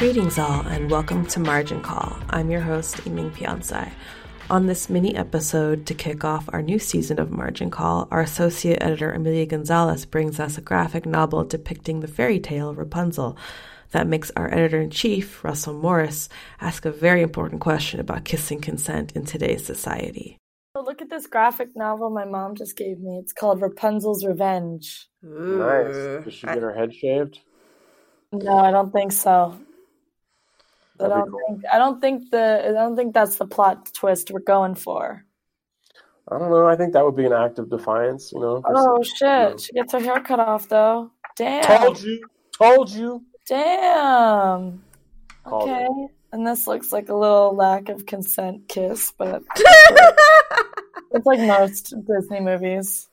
Greetings, all, and welcome to Margin Call. I'm your host, Iming Piansai. On this mini episode to kick off our new season of Margin Call, our associate editor Amelia Gonzalez brings us a graphic novel depicting the fairy tale Rapunzel that makes our editor in chief, Russell Morris, ask a very important question about kissing consent in today's society. Oh, look at this graphic novel my mom just gave me. It's called Rapunzel's Revenge. Nice. Did she get her head shaved? No, I don't think so. I don't cool. think I don't think the I don't think that's the plot twist we're going for. I don't know. I think that would be an act of defiance, you know. Oh shit! She gets her hair cut off though. Damn. Told you. Told you. Damn. Called Okay. And this looks like a little lack of consent kiss, but it's like most Disney movies.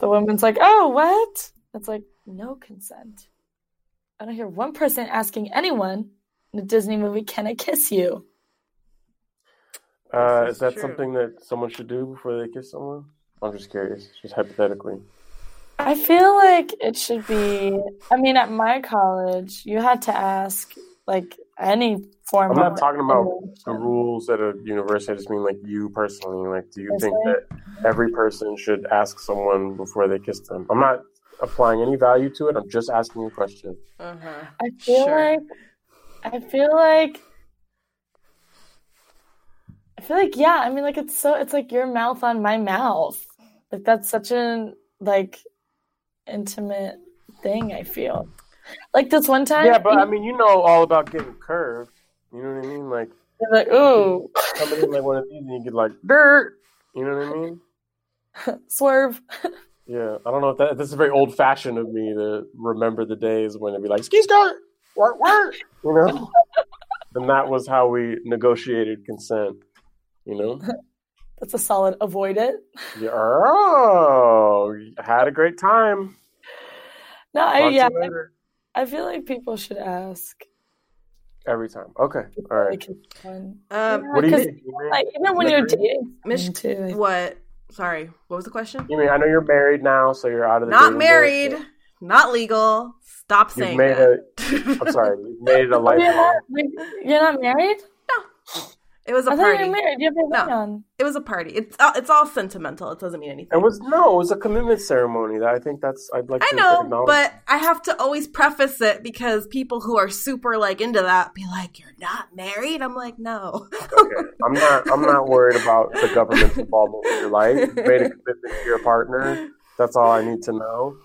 The woman's like, "Oh, what?" It's like no consent. I don't hear one person asking anyone in a Disney movie, "Can I kiss you?" Uh, This is that true. something that someone should do before they kiss someone? I'm just curious, just hypothetically. I feel like it should be. I mean, at my college, you had to ask like any form I'm of. not talking about the rules at a university. I just mean like you personally. Like, do you Yes, think I- that every person should ask someone before they kiss them? I'm not applying any value to it. I'm just asking a question. Uh-huh. I feel Sure. like I feel like I feel like yeah, I mean like it's so it's like your mouth on my mouth. Like that's such an like intimate thing I feel. Like this one time Yeah, but I mean, you know all about getting curved. You know what I mean? Like you're like, ooh, in like one of these and you get like dirt. You know what I mean? swerve. Yeah, I don't know if that this is very old fashioned of me to remember the days when it'd be like ski skirt, work work, you know. and that was how we negotiated consent. You know. That's a solid avoid it. Yeah, oh, had a great time. No, I, yeah. I feel like people should ask. Every time. Okay. All before they right. kiss someone. Um, What do you think? Amy? Like even when you're Agree? dating, Mich- too, what? Sorry, what was the question? You mean I know you're married now, so you're out of the Not dating married, game, not legal. Stop You've saying made that. but- I'm sorry, you've made it a Oh, you're not, you're not married? No. It was a I thought you party. married. You have a No. It was a party. It's all, it's all sentimental. It doesn't mean anything. It was no, it was a commitment ceremony. That I think that's I'd like I to know, acknowledge. but I have to always preface it because people who are super like into that be like, "You're not married." I'm like, "No." okay. I'm not I'm not worried about the government's involvement with your life. You made a commitment to your partner. That's all I need to know.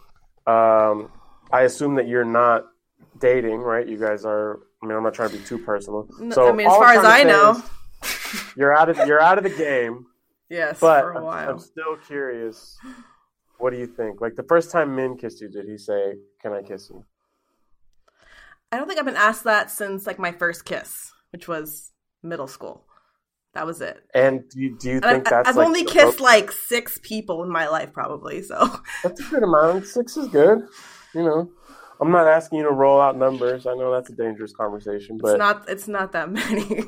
Um, I assume that you're not dating, right? You guys are. I mean, I'm not trying to be too personal. So I mean, as far as I know, you're out of you're out of the game. yes, But for a I'm. I'm still curious. What do you think? Like the first time Min kissed you, did he say, "Can I kiss you"? I don't think I've been asked that since like my first kiss, which was middle school. That was it. And do you, do you think I've, that's I've like, only kissed approach- like six people in my life, probably. So That's a good amount. Six is good. You know, I'm not asking you to roll out numbers. I know that's a dangerous conversation, but it's but not it's not that many.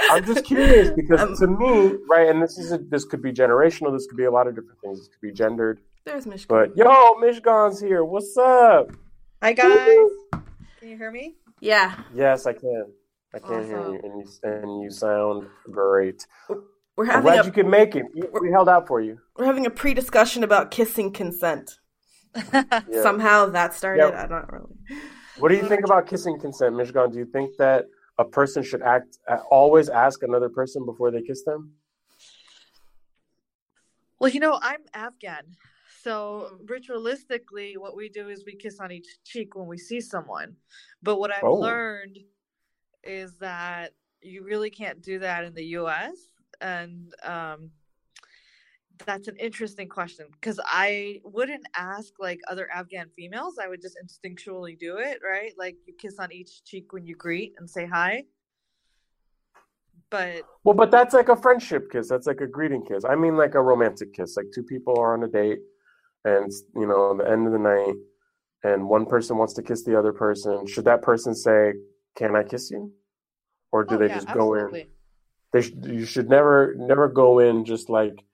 I'm just curious because Um, to me, right, and this is a, this could be generational. This could be a lot of different things. This could be gendered. There's Michigan. But yo, Mishgon's here. What's up? Hi guys. Can you hear me? yeah, Yes, I can. I can hear Awesome. you, and you and you sound great. we're I'm glad a you could make it. We held out for you. we're having a pre-discussion about kissing consent. Yeah. Somehow that started. Yeah. I don't really. What do you think about kissing consent, Michigan? Do you think that a person should act uh, always ask another person before they kiss them? Well, you know, I'm Afghan. So Mm. ritualistically what we do is we kiss on each cheek when we see someone. But what I've Oh. learned is that you really can't do that in the US and um that's an interesting question because I wouldn't ask like other Afghan females. I would just instinctually do it, right? Like you kiss on each cheek when you greet and say hi. But Well, but that's like a friendship kiss. That's like a greeting kiss. I mean, like a romantic kiss. Like two people are on a date, and you know, at the end of the night, and one person wants to kiss the other person. Should that person say, "Can I kiss you?" Or do oh, they yeah, just go in? They sh- you should never never go in just like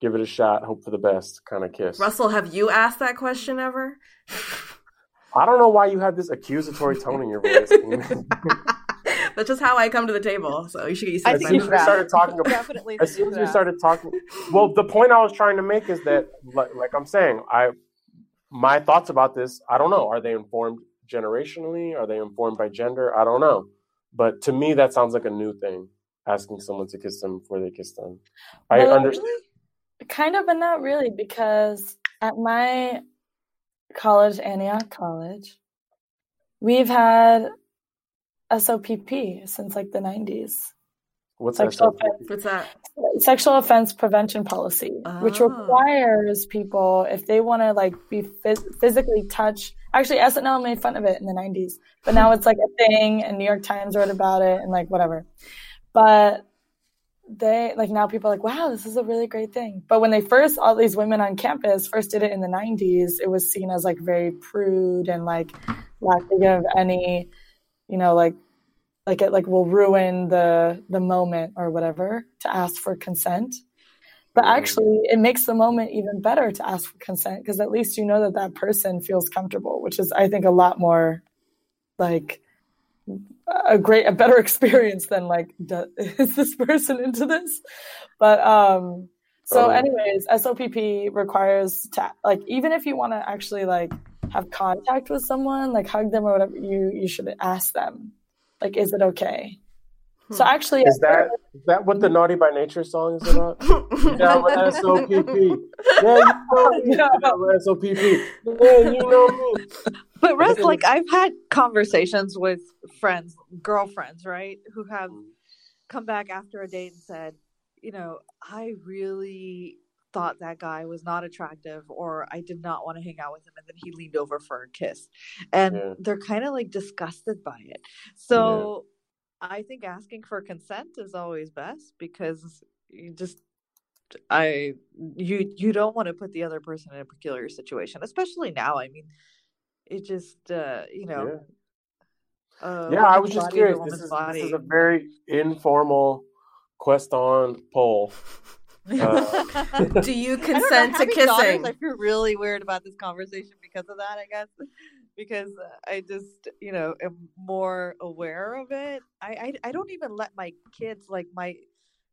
give it a shot, hope for the best kind of kiss. Russell, have you asked that question ever? I don't know why you have this accusatory tone in your voice. That's just how I come to the table. So you should get used to I as think soon you as we started talking about Definitely. as soon as we started talking well the point i was trying to make is that like, like i'm saying i my thoughts about this i don't know are they informed generationally are they informed by gender i don't know but to me that sounds like a new thing asking someone to kiss them before they kiss them i Well, understand Kind of, but not really, because at my college, Antioch College, we've had SOPP since like the 90s. what's Sexual that offense, What's that? sexual offense prevention policy, which Oh. requires people if they want to like be phys- physically touch. Actually, SNL made fun of it in the 90s, but now it's like a thing, and New York Times wrote about it, and like whatever. But they like now people are like, wow, this is a really great thing. But when they first, all these women on campus first did it in the 90s, it was seen as like very prude and like lacking of any, you know, like like it like will ruin the the moment or whatever to ask for consent. But actually, it makes the moment even better to ask for consent because at least you know that that person feels comfortable, which is, I think, a lot more like a great, a better experience than like, is this person into this? But um, so, anyways, SOPP requires to like even if you want to actually like have contact with someone, like hug them or whatever, you you should ask them, like, is it okay? So actually, is that uh, is that what the mm-hmm. naughty by nature song is about? Down with sopp yeah you know me. Down with sopp yeah you know me. But Russ, Okay. like I've had conversations with friends, girlfriends, right, who have mm. come back after a date and said, you know, I really thought that guy was not attractive or I did not want to hang out with him and then he leaned over for a kiss. And Yeah. they're kind of like disgusted by it. So I think asking for consent is always best because you just I you you don't want to put the other person in a peculiar situation, especially now. I mean, it just uh, you know. Yeah. a Yeah, I was just body is a curious. This is, this is a very informal quest on poll. uh, Do you I don't know, consent to having daughters, kissing? I feel really weird about this conversation because of that. I guess because I just you know am more aware of it. I, I I don't even let my kids like my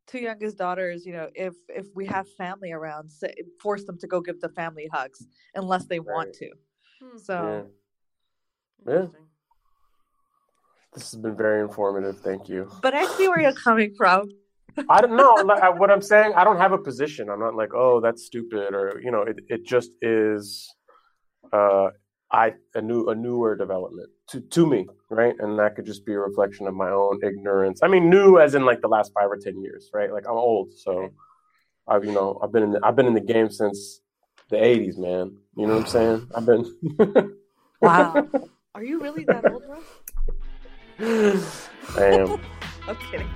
two youngest daughters. You know, if if we have family around, say, force them to go give the family hugs unless they want to. Hmm. So. Yeah. Interesting. This has been very informative. Thank you. But I see where you're coming from. I don't know. Like, I- what I'm saying, I don't have a position. I'm not like, oh, that's stupid, or you know, it, it just is. Uh, I a new a newer development to to me, right? And that could just be a reflection of my own ignorance. I mean, new as in like the last five or ten years, right? Like I'm old, so I've you know I've been in the, I've been in the game since the '80s, man. You know what I'm saying? I've been. Wow. Are you really that old, Russ? I am. I'm kidding.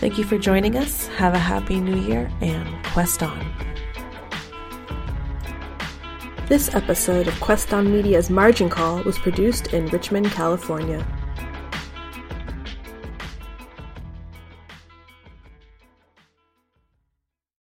Thank you for joining us. Have a happy new year and quest on. This episode of Quest on Media's Margin Call was produced in Richmond, California.